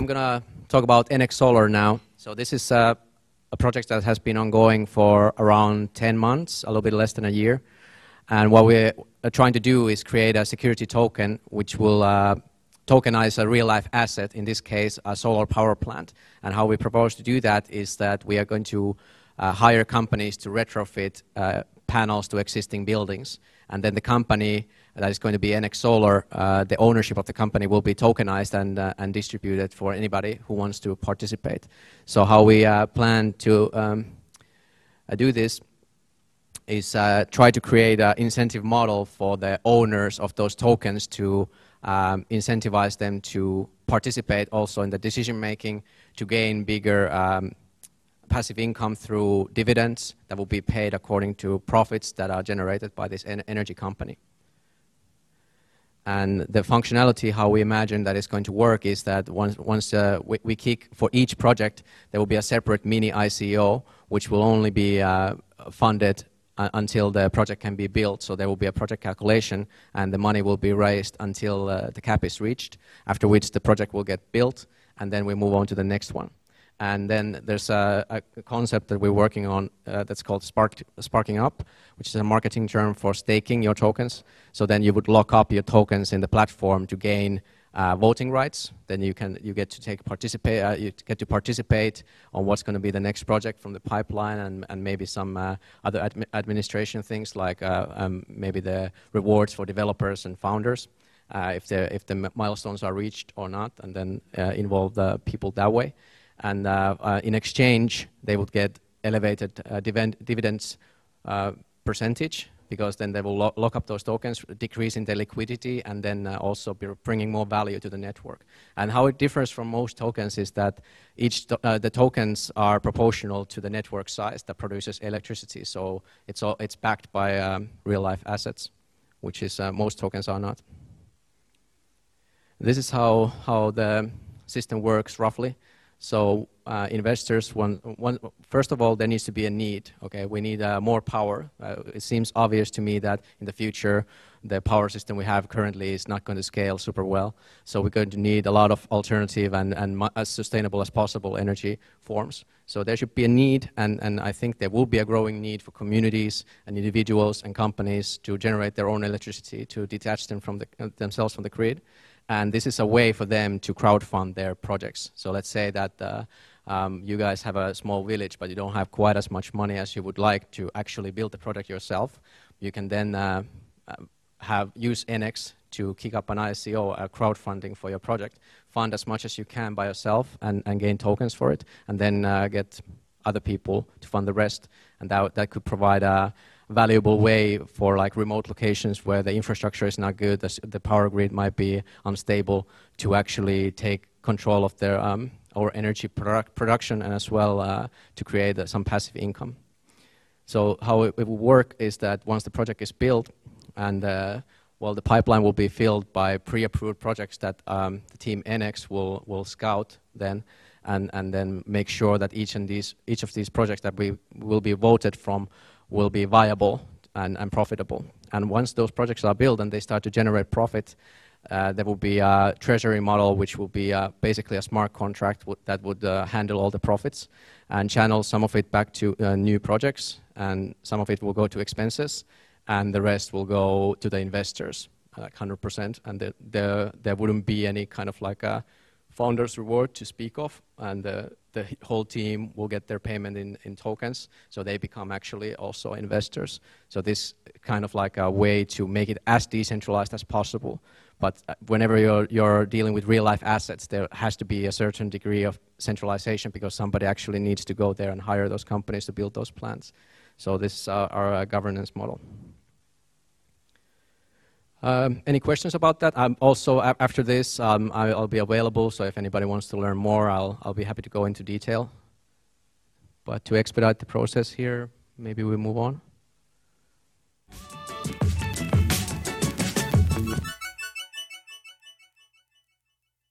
I'm going to talk about Enex Solar now. So this is uh, a project that has been ongoing for around 10 months, a little bit less than a year. And what we're trying to do is create a security token which will uh, tokenize a real-life asset, in this case, a solar power plant. And how we propose to do that is that we are going to uh, hire companies to retrofit uh, panels to existing buildings. And then the company that is going to be Enex Solar, uh, the ownership of the company will be tokenized and, uh, and distributed for anybody who wants to participate. So how we uh, plan to um, uh, do this is uh, try to create an incentive model for the owners of those tokens to um, incentivize them to participate also in the decision making, to gain bigger um, passive income through dividends that will be paid according to profits that are generated by this en energy company. And the functionality, how we imagine that is going to work is that once, once uh, we, we, kick for each project, there will be a separate mini ICO, which will only be uh, funded until the project can be built. So there will be a project calculation, and the money will be raised until uh, the cap is reached, after which the project will get built, and then we move on to the next one. And then there's a, a concept that we're working on uh, that's called spark, sparking up, which is a marketing term for staking your tokens. So then you would lock up your tokens in the platform to gain uh, voting rights. Then you can you get to take participate uh, you get to participate on what's going to be the next project from the pipeline and, and maybe some uh, other admi administration things like uh, um, maybe the rewards for developers and founders. Uh, if the if the milestones are reached or not, and then uh, involve the people that way and uh, uh, in exchange they would get elevated uh, dividends percentage because then they will lo lock up those tokens, decreasing their liquidity, and then uh, also be bringing more value to the network. And how it differs from most tokens is that each to uh, the tokens are proportional to the network size that produces electricity. So it's all, it's backed by um, real life assets, which is uh, most tokens are not. This is how how the system works roughly. So uh, investors, one, one, first of all, there needs to be a need. Okay, we need uh, more power. Uh, it seems obvious to me that in the future, the power system we have currently is not going to scale super well. So we're going to need a lot of alternative and, and as sustainable as possible energy forms. So there should be a need, and, and I think there will be a growing need for communities and individuals and companies to generate their own electricity, to detach them from the, themselves from the grid and this is a way for them to crowdfund their projects. So let's say that uh, um, you guys have a small village, but you don't have quite as much money as you would like to actually build the project yourself. You can then uh, uh have use Enex to kick up an ICO, a crowdfunding for your project, fund as much as you can by yourself and, and gain tokens for it, and then uh, get other people to fund the rest. And that, that could provide a, valuable way for like remote locations where the infrastructure is not good, the, the power grid might be unstable, to actually take control of their um, our energy product production and as well uh, to create uh, some passive income. So how it, it, will work is that once the project is built and uh, well, the pipeline will be filled by pre-approved projects that um, the team Enex will, will scout then and, and then make sure that each, and these, each of these projects that we will be voted from will be viable and, and profitable. And once those projects are built and they start to generate profit, uh, there will be a treasury model which will be uh, basically a smart contract that would uh, handle all the profits and channel some of it back to uh, new projects. And some of it will go to expenses and the rest will go to the investors like 100% and the, the, there wouldn't be any kind of like a founder's reward to speak of, and the, the whole team will get their payment in, in tokens, so they become actually also investors. So this kind of like a way to make it as decentralized as possible. But uh, whenever you're, you're dealing with real life assets, there has to be a certain degree of centralization because somebody actually needs to go there and hire those companies to build those plants. So this is our, our uh, governance model. Um, any questions about that? Um, also, after this, um, I'll be available, so if anybody wants to learn more, I'll, I'll be happy to go into detail. But to expedite the process here, maybe we move on.